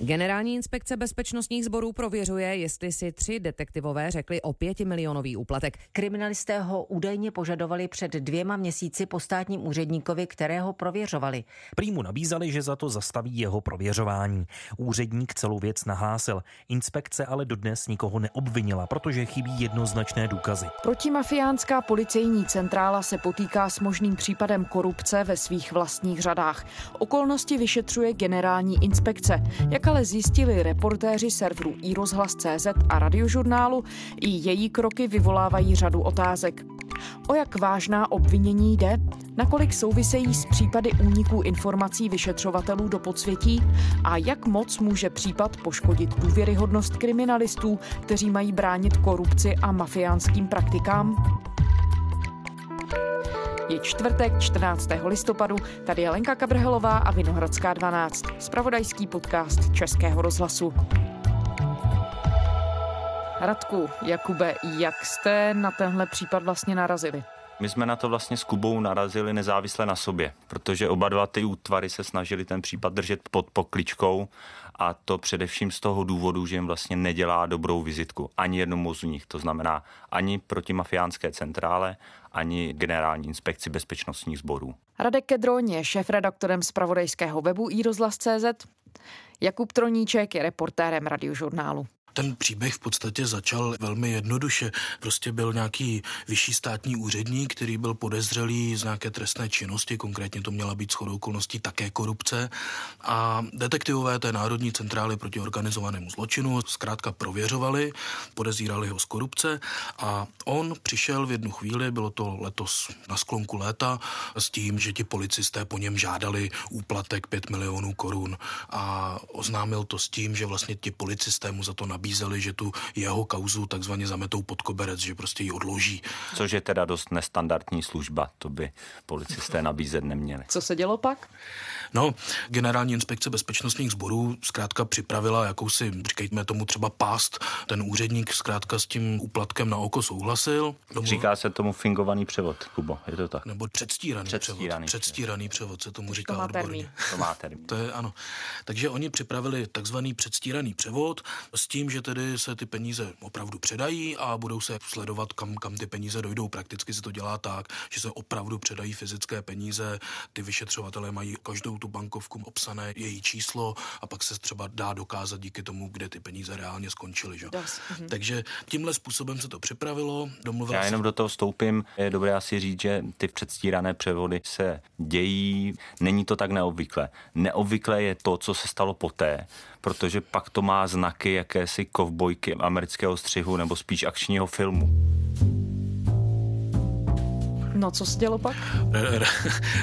Generální inspekce bezpečnostních sborů prověřuje, jestli si tři detektivové řekli o pětimilionový úplatek. Kriminalisté ho údajně požadovali před dvěma měsíci po státním úředníkovi, kterého prověřovali. Prý mu nabízali, že za to zastaví jeho prověřování. Úředník celou věc nahlásil. Inspekce ale dodnes nikoho neobvinila, protože chybí jednoznačné důkazy. Protimafiánská policejní centrála se potýká s možným případem korupce ve svých vlastních řadách. Okolnosti vyšetřuje generální inspekce. Jak ale zjistili reportéři serveru iRozhlas.cz a radiožurnálu, i její kroky vyvolávají řadu otázek. O jak vážná obvinění jde? Nakolik souvisejí s případy úniků informací vyšetřovatelů do podsvětí? A jak moc může případ poškodit důvěryhodnost kriminalistů, kteří mají bránit korupci a mafiánským praktikám? Je čtvrtek 14. listopadu, tady je Lenka Kabrhelová a Vinohradská 12, spravodajský podcast Českého rozhlasu. Radku, Jakube, jak jste na tenhle případ vlastně narazili? My jsme na to vlastně s Kubou narazili nezávisle na sobě, protože oba dva ty útvary se snažili ten případ držet pod pokličkou a to především z toho důvodu, že jim vlastně nedělá dobrou vizitku ani jednomu z nich, to znamená ani proti mafiánské centrále, ani generální inspekci bezpečnostních sborů. Radek Kedroň je šéf-redaktorem zpravodajského webu iRozhlas.cz. Jakub Troníček je reportérem radiožurnálu. Ten příběh v podstatě začal velmi jednoduše. Prostě byl nějaký vyšší státní úředník, který byl podezřelý z nějaké trestné činnosti, konkrétně to měla být shodou okolností také korupce. A detektivové té Národní centrály proti organizovanému zločinu zkrátka prověřovali, podezírali ho z korupce a on přišel v jednu chvíli, bylo to letos na sklonku léta, s tím, že ti policisté po něm žádali úplatek 5 milionů korun a oznámil to s tím, že vlastně ti policisté mu za to nabídli nabízeli, že tu jeho kauzu takzvaně zametou pod koberec, že prostě ji odloží. Což je teda dost nestandardní služba, to by policisté nabízet neměli. Co se dělo pak? No, generální inspekce bezpečnostních sborů zkrátka připravila jakousi, říkejme tomu třeba pást. Ten úředník zkrátka s tím úplatkem na oko souhlasil. Domů... Říká se tomu fingovaný převod, Kubo, je to tak? Nebo předstíraný, předstíraný převod. Předstíraný převod se tomu říká to odborně. To má termín. To je ano. Takže oni připravili takzvaný předstíraný převod s tím, že tedy se ty peníze opravdu předají a budou se sledovat, kam, kam ty peníze dojdou. Prakticky se to dělá tak, že se opravdu předají fyzické peníze, ty vyšetřovatelé mají každou tu bankovku obsané její číslo a pak se třeba dá dokázat díky tomu, kde ty peníze reálně skončily. Že? Mhm. Takže tímhle způsobem se to připravilo. Já jenom se... do toho vstoupím. Je dobré asi říct, že ty předstírané převody se dějí. Není to tak neobvyklé. Neobvyklé je to, co se stalo poté, protože pak to má znaky jakési kovbojky amerického střihu nebo spíš akčního filmu. No, co se dělo pak?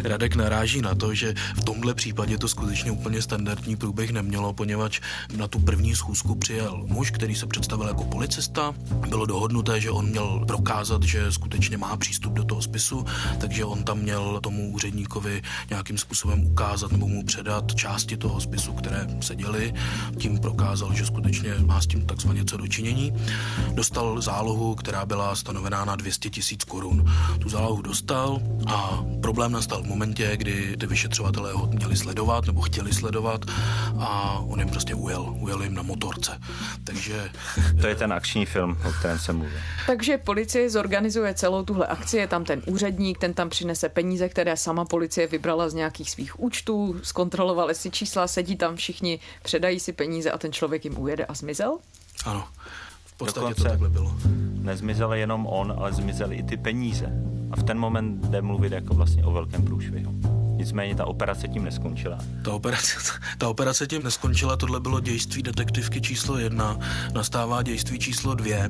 Radek naráží na to, že v tomhle případě to skutečně úplně standardní průběh nemělo, poněvadž na tu první schůzku přijel muž, který se představil jako policista. Bylo dohodnuté, že on měl prokázat, že skutečně má přístup do toho spisu, takže on tam měl tomu úředníkovi nějakým způsobem ukázat nebo mu předat části toho spisu, které se děly. Tím prokázal, že skutečně má s tím takzvaně co dočinění. Dostal zálohu, která byla stanovená na 200 tisíc korun. Tu zálohu dostal a problém nastal v momentě, kdy ty vyšetřovatelé ho měli sledovat nebo chtěli sledovat a on jim prostě ujel, ujel jim na motorce. Takže... To je ten akční film, o kterém jsem mluvil. Takže policie zorganizuje celou tuhle akci, je tam ten úředník, ten tam přinese peníze, které sama policie vybrala z nějakých svých účtů, zkontrolovali si čísla, sedí tam všichni, předají si peníze a ten člověk jim ujede a zmizel? Ano. V podstatě Dokonce to takhle bylo. Nezmizel jenom on, ale zmizely i ty peníze. A v ten moment jde mluvit jako vlastně o velkém průšvihu. Nicméně ta operace tím neskončila. Ta operace, ta operace tím neskončila, tohle bylo dějství detektivky číslo jedna, nastává dějství číslo dvě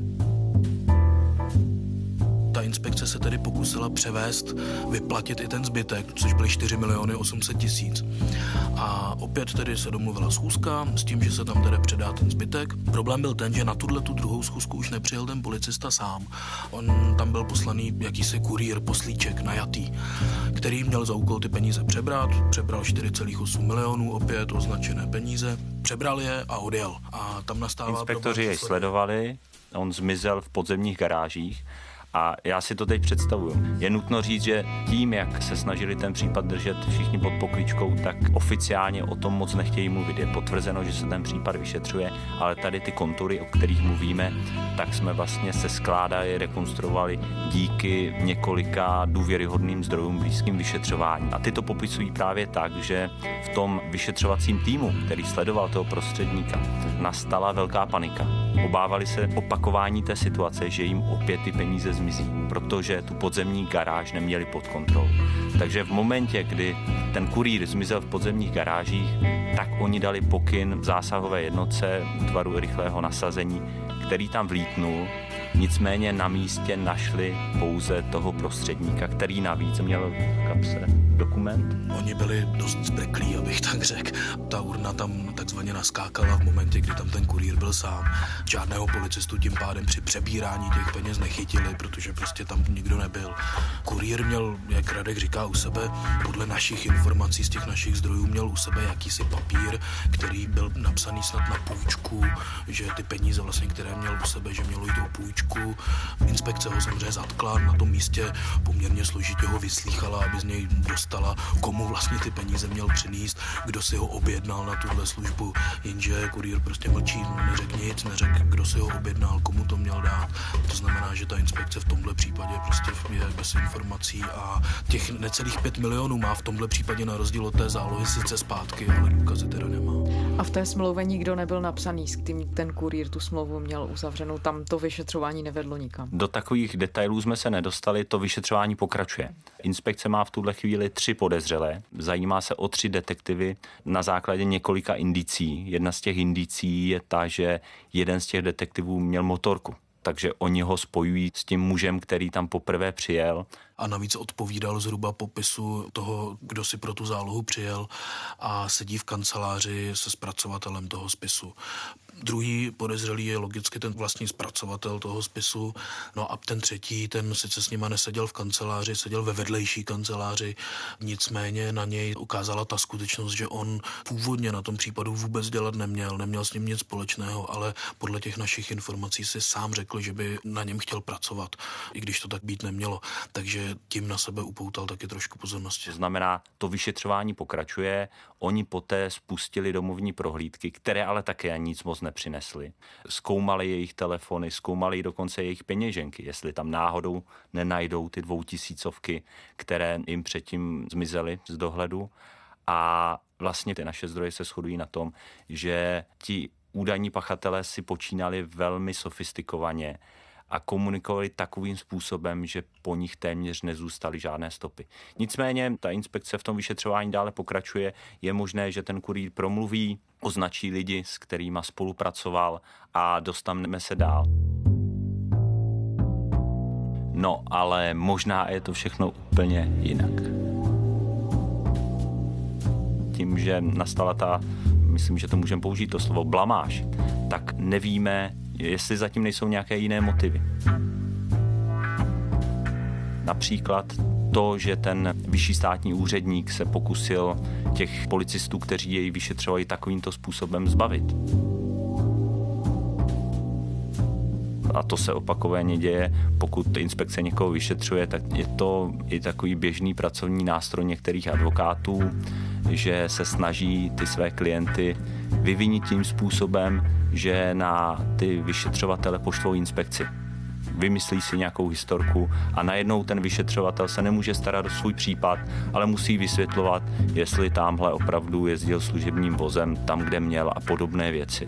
inspekce se tedy pokusila převést, vyplatit i ten zbytek, což byly 4 miliony 800 tisíc. A opět tedy se domluvila schůzka s tím, že se tam tedy předá ten zbytek. Problém byl ten, že na tuhle tu druhou schůzku už nepřijel ten policista sám. On tam byl poslaný jakýsi kurýr, poslíček, najatý, který měl za úkol ty peníze přebrat. Přebral 4,8 milionů, opět označené peníze. Přebral je a odjel. A tam nastává Inspektoři jej sledovali, on zmizel v podzemních garážích A já si to teď představuju. Je nutno říct, že tím, jak se snažili ten případ držet všichni pod pokličkou, tak oficiálně o tom moc nechtějí mluvit. Je potvrzeno, že se ten případ vyšetřuje, ale tady ty kontury, o kterých mluvíme, tak jsme vlastně se skládali, rekonstruovali díky několika důvěryhodným zdrojům blízkým vyšetřování. A ty to popisují právě tak, že v tom vyšetřovacím týmu, který sledoval toho prostředníka, nastala velká panika. Obávali se opakování té situace, že jim opět ty peníze zmizí, protože tu podzemní garáž neměli pod kontrolou. Takže v momentě, kdy ten kurýr zmizel v podzemních garážích, tak oni dali pokyn v zásahové jednotce útvaru rychlého nasazení, který tam vlítnul Nicméně na místě našli pouze toho prostředníka, který navíc měl v kapse dokument. Oni byli dost zbreklí, abych tak řekl. Ta urna tam takzvaně naskákala v momentě, kdy tam ten kurýr byl sám. Žádného policistu tím pádem při přebírání těch peněz nechytili, protože prostě tam nikdo nebyl. Kurýr měl, jak Radek říká, u sebe, podle našich informací z těch našich zdrojů, měl u sebe jakýsi papír, který byl napsaný snad na půjčku, že ty peníze vlastně, které měl u sebe, že mělo jít o půjčku. Inspekce ho samozřejmě zatkla na tom místě, poměrně složitě ho vyslýchala, aby z něj dostala, komu vlastně ty peníze měl přinést, kdo si ho objednal na tuhle službu. Jenže kurýr prostě mlčí, neřekl nic, neřekl, kdo si ho objednal, komu to měl dát. To znamená, že ta inspekce v tomhle případě prostě je bez informací a těch necelých 5 milionů má v tomhle případě na rozdíl od té zálohy sice zpátky, ale důkazy teda nemá. A v té smlouvě nikdo nebyl napsaný, s kým ten kurýr tu smlouvu měl uzavřenou, tam to vyšetřování nevedlo nikam. Do takových detailů jsme se nedostali, to vyšetřování pokračuje. Inspekce má v tuhle chvíli tři podezřelé, zajímá se o tři detektivy na základě několika indicí. Jedna z těch indicí je ta, že jeden z těch detektivů měl motorku takže oni ho spojují s tím mužem, který tam poprvé přijel. A navíc odpovídal zhruba popisu toho, kdo si pro tu zálohu přijel a sedí v kanceláři se zpracovatelem toho spisu. Druhý podezřelý je logicky ten vlastní zpracovatel toho spisu. No a ten třetí, ten sice s nima neseděl v kanceláři, seděl ve vedlejší kanceláři, nicméně na něj ukázala ta skutečnost, že on původně na tom případu vůbec dělat neměl, neměl s ním nic společného, ale podle těch našich informací si sám řekl, že by na něm chtěl pracovat, i když to tak být nemělo. Takže tím na sebe upoutal taky trošku pozornosti. To znamená, to vyšetřování pokračuje, oni poté spustili domovní prohlídky, které ale také nic moc nepřinesli. Zkoumali jejich telefony, zkoumali dokonce jejich peněženky, jestli tam náhodou nenajdou ty dvoutisícovky, které jim předtím zmizely z dohledu. A vlastně ty naše zdroje se shodují na tom, že ti údajní pachatelé si počínali velmi sofistikovaně a komunikovali takovým způsobem, že po nich téměř nezůstaly žádné stopy. Nicméně ta inspekce v tom vyšetřování dále pokračuje. Je možné, že ten kurýr promluví, označí lidi, s kterými spolupracoval a dostaneme se dál. No, ale možná je to všechno úplně jinak. Tím, že nastala ta, myslím, že to můžeme použít to slovo blamáž, tak nevíme, jestli zatím nejsou nějaké jiné motivy. Například to, že ten vyšší státní úředník se pokusil těch policistů, kteří jej vyšetřovali takovýmto způsobem zbavit. A to se opakovaně děje, pokud inspekce někoho vyšetřuje, tak je to i takový běžný pracovní nástroj některých advokátů, že se snaží ty své klienty vyvinit tím způsobem, že na ty vyšetřovatele pošlou inspekci vymyslí si nějakou historku a najednou ten vyšetřovatel se nemůže starat o svůj případ, ale musí vysvětlovat, jestli tamhle opravdu jezdil služebním vozem tam, kde měl a podobné věci.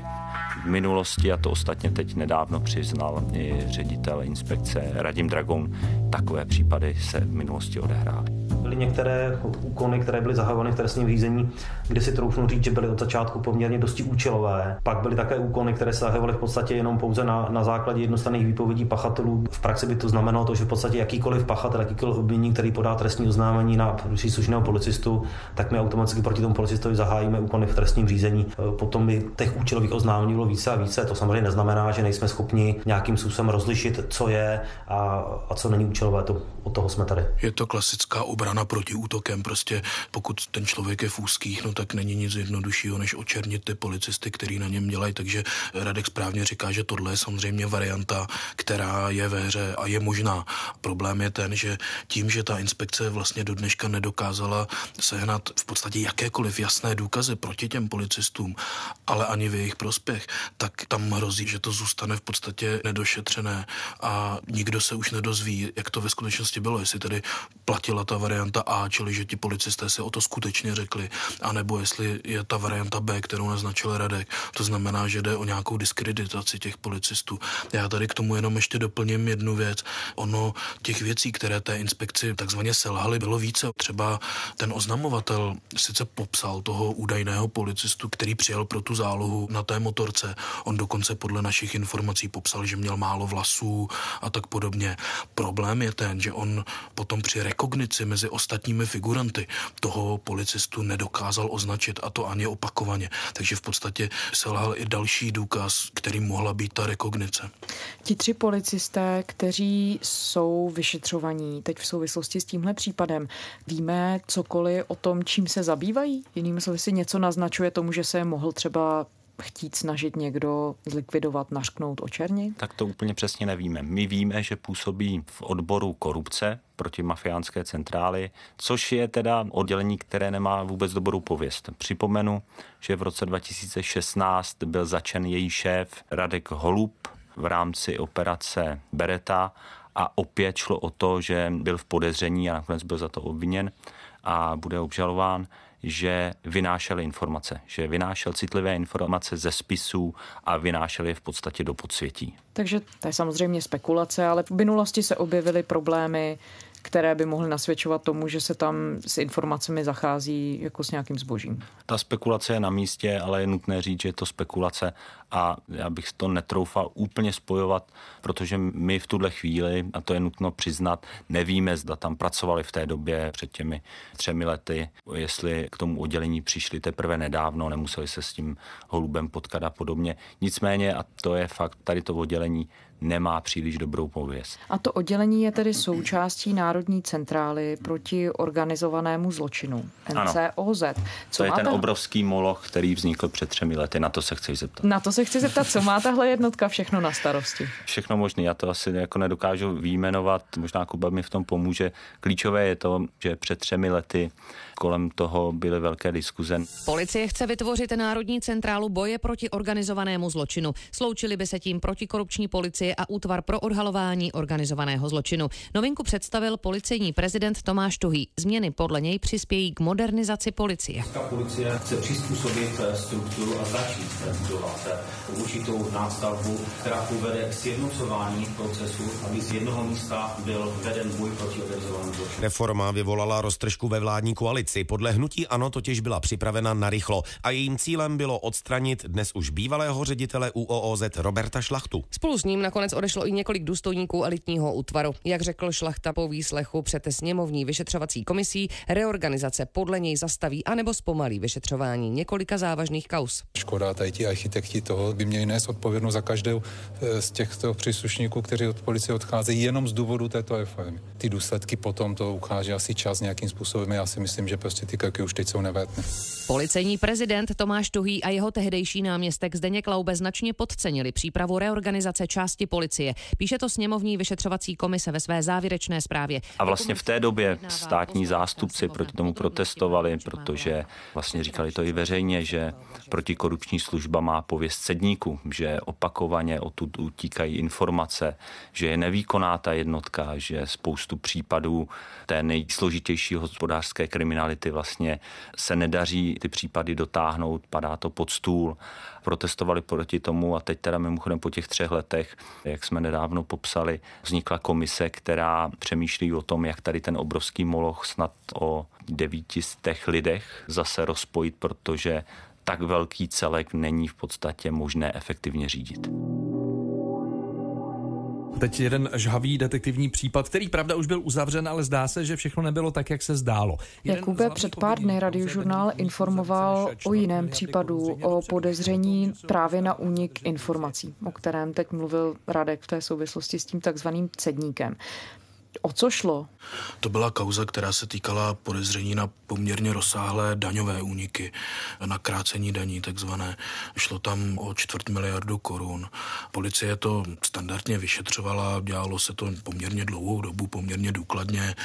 V minulosti, a to ostatně teď nedávno přiznal i ředitel inspekce Radim Dragon, takové případy se v minulosti odehrály byly některé úkony, které byly zahávány v trestním řízení, kde si troufnu říct, že byly od začátku poměrně dosti účelové. Pak byly také úkony, které se zahávaly v podstatě jenom pouze na, na základě jednostranných výpovědí pachatelů. V praxi by to znamenalo to, že v podstatě jakýkoliv pachatel, jakýkoliv obvinění, který podá trestní oznámení na příslušného policistu, tak my automaticky proti tomu policistovi zahájíme úkony v trestním řízení. Potom by těch účelových oznámení bylo více a více. To samozřejmě neznamená, že nejsme schopni nějakým způsobem rozlišit, co je a, a co není účelové. To, od toho jsme tady. Je to klasická obrana brána proti útokem. Prostě pokud ten člověk je v úzkých, no tak není nic jednoduššího, než očernit ty policisty, který na něm dělají. Takže Radek správně říká, že tohle je samozřejmě varianta, která je ve hře a je možná. Problém je ten, že tím, že ta inspekce vlastně do dneška nedokázala sehnat v podstatě jakékoliv jasné důkazy proti těm policistům, ale ani v jejich prospěch, tak tam hrozí, že to zůstane v podstatě nedošetřené a nikdo se už nedozví, jak to ve skutečnosti bylo, jestli tedy platila ta varianta A, čili že ti policisté si o to skutečně řekli, anebo jestli je ta varianta B, kterou naznačil Radek. To znamená, že jde o nějakou diskreditaci těch policistů. Já tady k tomu jenom ještě doplním jednu věc. Ono těch věcí, které té inspekci takzvaně selhaly, bylo více. Třeba ten oznamovatel sice popsal toho údajného policistu, který přijel pro tu zálohu na té motorce. On dokonce podle našich informací popsal, že měl málo vlasů a tak podobně. Problém je ten, že on potom při rekognici mezi ostatními figuranty toho policistu nedokázal označit a to ani opakovaně. Takže v podstatě selhal i další důkaz, který mohla být ta rekognice. Ti tři policisté, kteří jsou vyšetřovaní teď v souvislosti s tímhle případem, víme cokoliv o tom, čím se zabývají? Jinými slovy si něco naznačuje tomu, že se mohl třeba chtít snažit někdo zlikvidovat, našknout, očernit? Tak to úplně přesně nevíme. My víme, že působí v odboru korupce proti mafiánské centrály, což je teda oddělení, které nemá vůbec dobrou pověst. Připomenu, že v roce 2016 byl začen její šéf Radek Holub v rámci operace Bereta a opět šlo o to, že byl v podezření a nakonec byl za to obviněn a bude obžalován že vynášel informace, že vynášel citlivé informace ze spisů a vynášel je v podstatě do podsvětí. Takže to je samozřejmě spekulace, ale v minulosti se objevily problémy které by mohly nasvědčovat tomu, že se tam s informacemi zachází jako s nějakým zbožím. Ta spekulace je na místě, ale je nutné říct, že je to spekulace a já bych to netroufal úplně spojovat, protože my v tuhle chvíli, a to je nutno přiznat, nevíme, zda tam pracovali v té době před těmi třemi lety, jestli k tomu oddělení přišli teprve nedávno, nemuseli se s tím holubem potkat a podobně. Nicméně, a to je fakt, tady to oddělení nemá příliš dobrou pověst. A to oddělení je tedy součástí Národní centrály proti organizovanému zločinu, NCOZ. Co to je ten ta... obrovský moloch, který vznikl před třemi lety, na to se chci zeptat. Na to se chci zeptat, co má tahle jednotka všechno na starosti? Všechno možné, já to asi jako nedokážu výjmenovat, možná Kuba mi v tom pomůže. Klíčové je to, že před třemi lety kolem toho byly velké diskuze. Policie chce vytvořit Národní centrálu boje proti organizovanému zločinu. Sloučili by se tím protikorupční policie a útvar pro odhalování organizovaného zločinu. Novinku představil policejní prezident Tomáš Tuhý. Změny podle něj přispějí k modernizaci policie. Ta policie chce přizpůsobit eh, strukturu a začít budovat eh, určitou nástavbu, která povede k sjednocování procesu, aby z jednoho místa byl veden boj proti organizovanému zločinu. Reforma vyvolala roztržku ve vládní koalici. Podle hnutí ANO totiž byla připravena na rychlo a jejím cílem bylo odstranit dnes už bývalého ředitele UOOZ Roberta Šlachtu. Spolu s ním nakonec odešlo i několik důstojníků elitního útvaru. Jak řekl Šlachta po výslechu před sněmovní vyšetřovací komisí, reorganizace podle něj zastaví anebo zpomalí vyšetřování několika závažných kaus. Škoda, tady ti architekti toho by měli nést odpovědnost za každou eh, z těchto příslušníků, kteří od policie odcházejí jenom z důvodu této reformy. Ty důsledky potom to ukáže asi čas nějakým způsobem. Já si myslím, že že prostě ty kroky už teď jsou nevétné. Policejní prezident Tomáš Tuhý a jeho tehdejší náměstek Zdeněk Laube značně podcenili přípravu reorganizace části policie. Píše to sněmovní vyšetřovací komise ve své závěrečné zprávě. A vlastně v té době státní zástupci proti tomu protestovali, protože vlastně říkali to i veřejně, že protikorupční služba má pověst sedníku, že opakovaně odtud utíkají informace, že je nevýkonná ta jednotka, že spoustu případů té nejsložitější hospodářské kriminality vlastně se nedaří ty případy dotáhnout, padá to pod stůl. Protestovali proti tomu a teď teda mimochodem po těch třech letech, jak jsme nedávno popsali, vznikla komise, která přemýšlí o tom, jak tady ten obrovský moloch snad o devítistech lidech zase rozpojit, protože tak velký celek není v podstatě možné efektivně řídit. Teď jeden žhavý detektivní případ, který pravda už byl uzavřen, ale zdá se, že všechno nebylo tak, jak se zdálo. Jakube, před pár dny radiožurnál informoval o jiném případu, o podezření právě na únik informací, o kterém teď mluvil Radek v té souvislosti s tím takzvaným cedníkem. O co šlo? To byla kauza, která se týkala podezření na poměrně rozsáhlé daňové úniky, na krácení daní takzvané. Šlo tam o čtvrt miliardu korun. Policie to standardně vyšetřovala, dělalo se to poměrně dlouhou dobu, poměrně důkladně.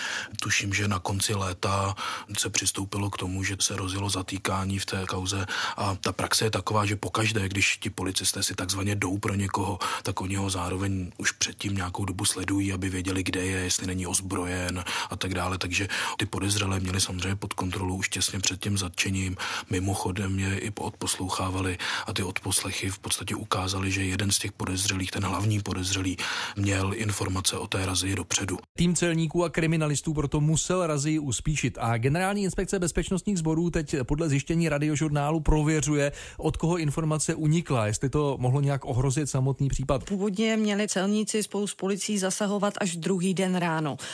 Tuším, že na konci léta se přistoupilo k tomu, že se rozjelo zatýkání v té kauze a ta praxe je taková, že pokaždé, když ti policisté si takzvaně jdou pro někoho, tak oni ho zároveň už předtím nějakou dobu sledují, aby věděli, kde je, jestli není ozbrojen a tak dále. Takže ty podezřelé měli samozřejmě pod kontrolou už těsně před tím zatčením. Mimochodem je i odposlouchávali a ty odposlechy v podstatě ukázali, že jeden z těch podezřelých, ten hlavní podezřelý, měl informace o té razii dopředu. Tým celníků a kriminalistů proto musel razii uspíšit a generální inspekce bezpečnostních sborů teď podle zjištění radiožurnálu prověřuje, od koho informace unikla, jestli to mohlo nějak ohrozit samotný případ. Původně měli celníci spolu s policií zasahovat až druhý den ráno,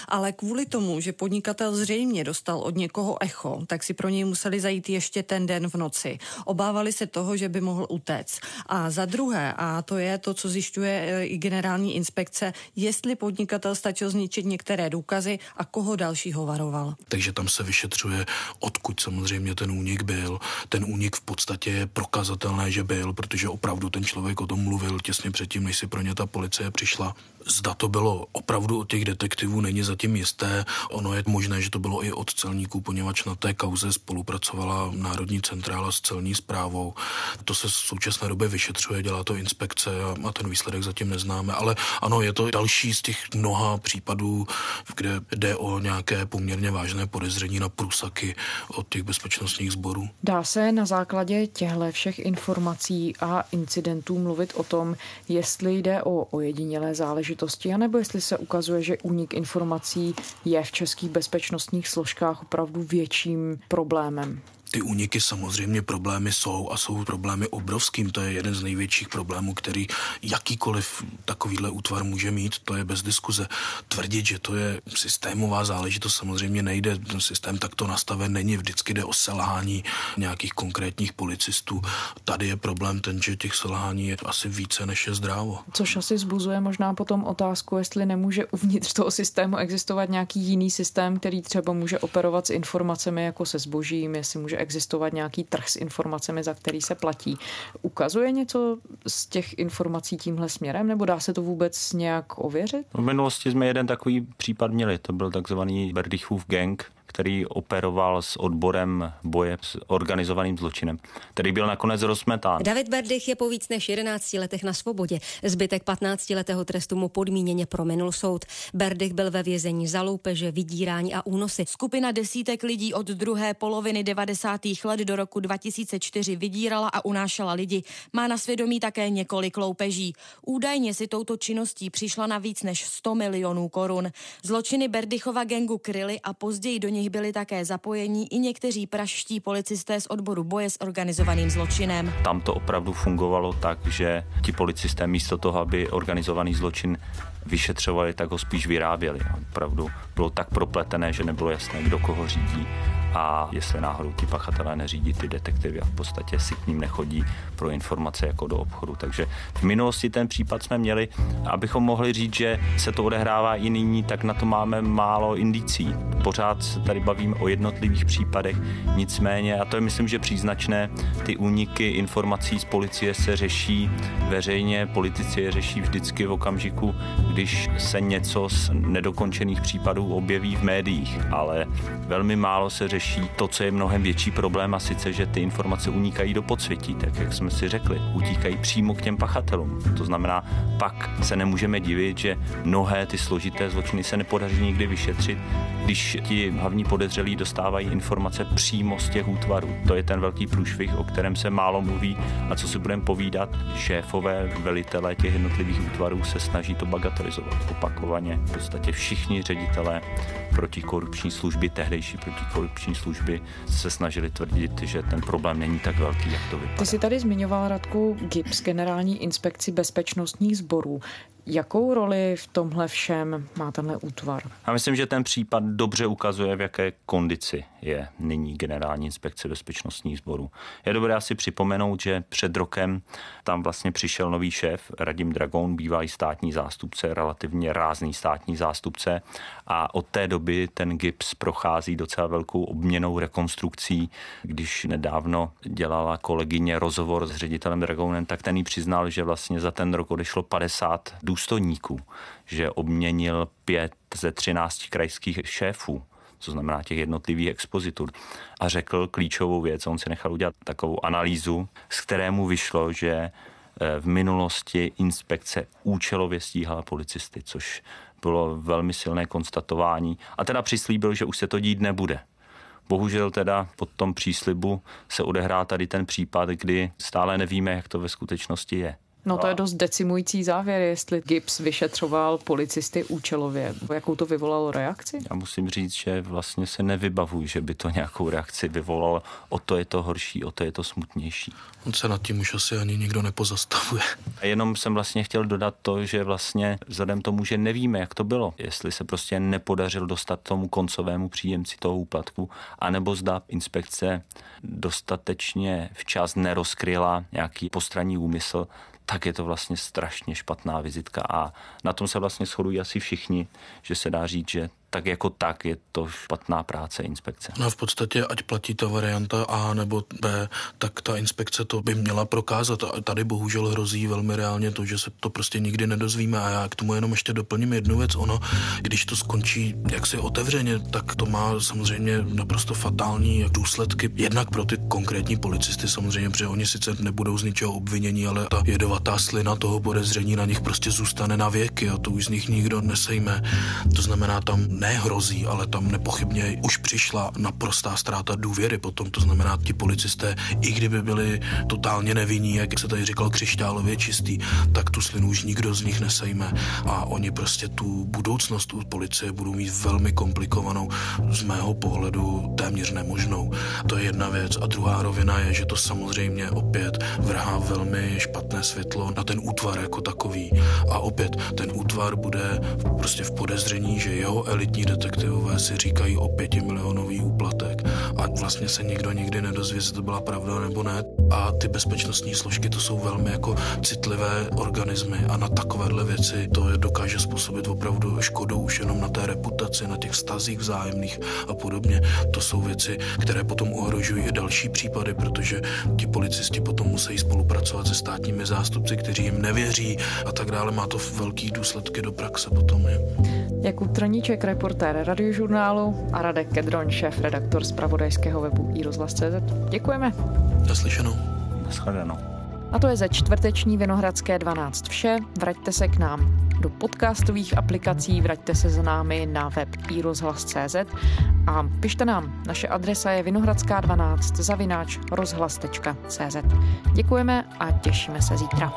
ale kvůli tomu, že podnikatel zřejmě dostal od někoho echo, tak si pro něj museli zajít ještě ten den v noci. Obávali se toho, že by mohl utéct. A za druhé, a to je to, co zjišťuje e, i generální inspekce, jestli podnikatel stačil zničit některé důkazy a koho dalšího varoval. Takže tam se vyšetřuje, odkud samozřejmě ten únik byl. Ten únik v podstatě je prokazatelné, že byl, protože opravdu ten člověk o tom mluvil těsně předtím, než si pro ně ta policie přišla. Zda to bylo opravdu od těch detektivů, není zatím jisté. Ono je možné, že to bylo i od celníků, poněvadž na té kauze spolupracovala Národní centrála s celní zprávou. To se v současné době vyšetřuje, dělá to inspekce a, a ten výsledek zatím neznáme. Ale ano, je to další z těch mnoha případů, kde jde o nějaké poměrně vážné podezření na průsaky od těch bezpečnostních sborů. Dá se na základě těchto všech informací a incidentů mluvit o tom, jestli jde o ojedinělé záležitosti, anebo jestli se ukazuje, že únik informací je v českých bezpečnostních složkách opravdu větším problémem. Ty úniky samozřejmě problémy jsou a jsou problémy obrovským. To je jeden z největších problémů, který jakýkoliv takovýhle útvar může mít. To je bez diskuze. Tvrdit, že to je systémová záležitost, samozřejmě nejde. Ten systém takto nastaven není. Vždycky jde o selhání nějakých konkrétních policistů. Tady je problém ten, že těch selhání je asi více než je zdrávo. Což asi zbuzuje možná potom otázku, jestli nemůže uvnitř toho systému existovat nějaký jiný systém, který třeba může operovat s informacemi jako se zbožím, jestli může existovat nějaký trh s informacemi, za který se platí. Ukazuje něco z těch informací tímhle směrem, nebo dá se to vůbec nějak ověřit? V minulosti jsme jeden takový případ měli, to byl takzvaný Berdychův gang, který operoval s odborem boje s organizovaným zločinem, který byl nakonec rozmetán. David Berdych je po víc než 11 letech na svobodě. Zbytek 15 letého trestu mu podmíněně prominul soud. Berdych byl ve vězení za loupeže, vydírání a únosy. Skupina desítek lidí od druhé poloviny 90. let do roku 2004 vydírala a unášela lidi. Má na svědomí také několik loupeží. Údajně si touto činností přišla na víc než 100 milionů korun. Zločiny Berdychova gengu kryly a později do nich byli také zapojení i někteří praští policisté z odboru boje s organizovaným zločinem. Tam to opravdu fungovalo tak, že ti policisté místo toho, aby organizovaný zločin vyšetřovali, tak ho spíš vyráběli. Opravdu bylo tak propletené, že nebylo jasné, kdo koho řídí a jestli náhodou ti pachatelé neřídí ty detektivy a v podstatě si k ním nechodí pro informace jako do obchodu. Takže v minulosti ten případ jsme měli, abychom mohli říct, že se to odehrává i nyní, tak na to máme málo indicí. Pořád se tady bavíme o jednotlivých případech, nicméně, a to je myslím, že příznačné, ty úniky informací z policie se řeší veřejně, politici je řeší vždycky v okamžiku, když se něco z nedokončených případů objeví v médiích, ale velmi málo se řeší to, co je mnohem větší problém a sice, že ty informace unikají do podsvětí, tak jak jsme si řekli, utíkají přímo k těm pachatelům. To znamená, pak se nemůžeme divit, že mnohé ty složité zločiny se nepodaří nikdy vyšetřit, když ti hlavní podezřelí dostávají informace přímo z těch útvarů. To je ten velký průšvih, o kterém se málo mluví a co si budeme povídat, šéfové, velitelé těch jednotlivých útvarů se snaží to bagatelizovat opakovaně. V podstatě všichni ředitelé protikorupční služby, tehdejší protikorupční služby se snažili tvrdit, že ten problém není tak velký, jak to vypadá. Ty jsi tady zmiňoval Radku GIPS, generální inspekci bezpečnostních sborů. Jakou roli v tomhle všem má tenhle útvar? Já myslím, že ten případ dobře ukazuje, v jaké kondici je nyní generální inspekce bezpečnostních sborů. Je dobré asi připomenout, že před rokem tam vlastně přišel nový šéf Radim Dragon, bývalý státní zástupce, relativně rázný státní zástupce a od té doby ten GIPS prochází docela velkou obměnou rekonstrukcí. Když nedávno dělala kolegyně rozhovor s ředitelem Dragonem, tak ten jí přiznal, že vlastně za ten rok odešlo 50 důstojníků, že obměnil pět ze 13 krajských šéfů co znamená těch jednotlivých expozitur. A řekl klíčovou věc, on si nechal udělat takovou analýzu, z kterému vyšlo, že eh, v minulosti inspekce účelově stíhala policisty, což bylo velmi silné konstatování. A teda přislíbil, že už se to dít nebude. Bohužel teda pod tom příslibu se odehrá tady ten případ, kdy stále nevíme, jak to ve skutečnosti je. No to je dost decimující závěr, jestli Gibbs vyšetřoval policisty účelově. Jakou to vyvolalo reakci? Já musím říct, že vlastně se nevybavuji, že by to nějakou reakci vyvolalo. O to je to horší, o to je to smutnější. On se nad tím už asi ani nikdo nepozastavuje. A jenom jsem vlastně chtěl dodat to, že vlastně vzhledem tomu, že nevíme, jak to bylo, jestli se prostě nepodařil dostat tomu koncovému příjemci toho úplatku, anebo zda inspekce dostatečně včas nerozkryla nějaký postranní úmysl, tak je to vlastně strašně špatná vizitka a na tom se vlastně shodují asi všichni, že se dá říct, že tak jako tak je to špatná práce inspekce. No v podstatě, ať platí ta varianta A nebo B, tak ta inspekce to by měla prokázat. A tady bohužel hrozí velmi reálně to, že se to prostě nikdy nedozvíme. A já k tomu jenom ještě doplním jednu věc. Ono, když to skončí jaksi otevřeně, tak to má samozřejmě naprosto fatální důsledky. Jednak pro ty konkrétní policisty samozřejmě, protože oni sice nebudou z ničeho obvinění, ale ta jedovatá slina toho podezření na nich prostě zůstane na věky a to už z nich nikdo nesejme. To znamená, tam nehrozí, ale tam nepochybně už přišla naprostá ztráta důvěry potom. To znamená, ti policisté, i kdyby byli totálně nevinní, jak se tady říkal křišťálově čistý, tak tu slinu už nikdo z nich nesejme a oni prostě tu budoucnost u policie budou mít velmi komplikovanou, z mého pohledu téměř nemožnou. To je jedna věc. A druhá rovina je, že to samozřejmě opět vrhá velmi špatné světlo na ten útvar jako takový. A opět ten útvar bude prostě v podezření, že jeho elit elitní detektivové si říkají o pětimilionový úplatek vlastně se nikdo nikdy nedozví, jestli to byla pravda nebo ne. A ty bezpečnostní složky to jsou velmi jako citlivé organismy a na takovéhle věci to dokáže způsobit opravdu škodu už jenom na té reputaci, na těch stazích vzájemných a podobně. To jsou věci, které potom ohrožují i další případy, protože ti policisti potom musí spolupracovat se státními zástupci, kteří jim nevěří a tak dále. Má to velký důsledky do praxe potom. Je. Jakub Traníček, reportér radiožurnálu a Radek Kedron, šéf redaktor z pravodajského webu iRozhlas.cz. Děkujeme. Naslyšenou. Naschledanou. A to je ze čtvrteční Vinohradské 12 vše. Vraťte se k nám do podcastových aplikací, vraťte se za námi na web iRozhlas.cz a pište nám. Naše adresa je vinohradská12 zavináč rozhlas.cz. Děkujeme a těšíme se zítra.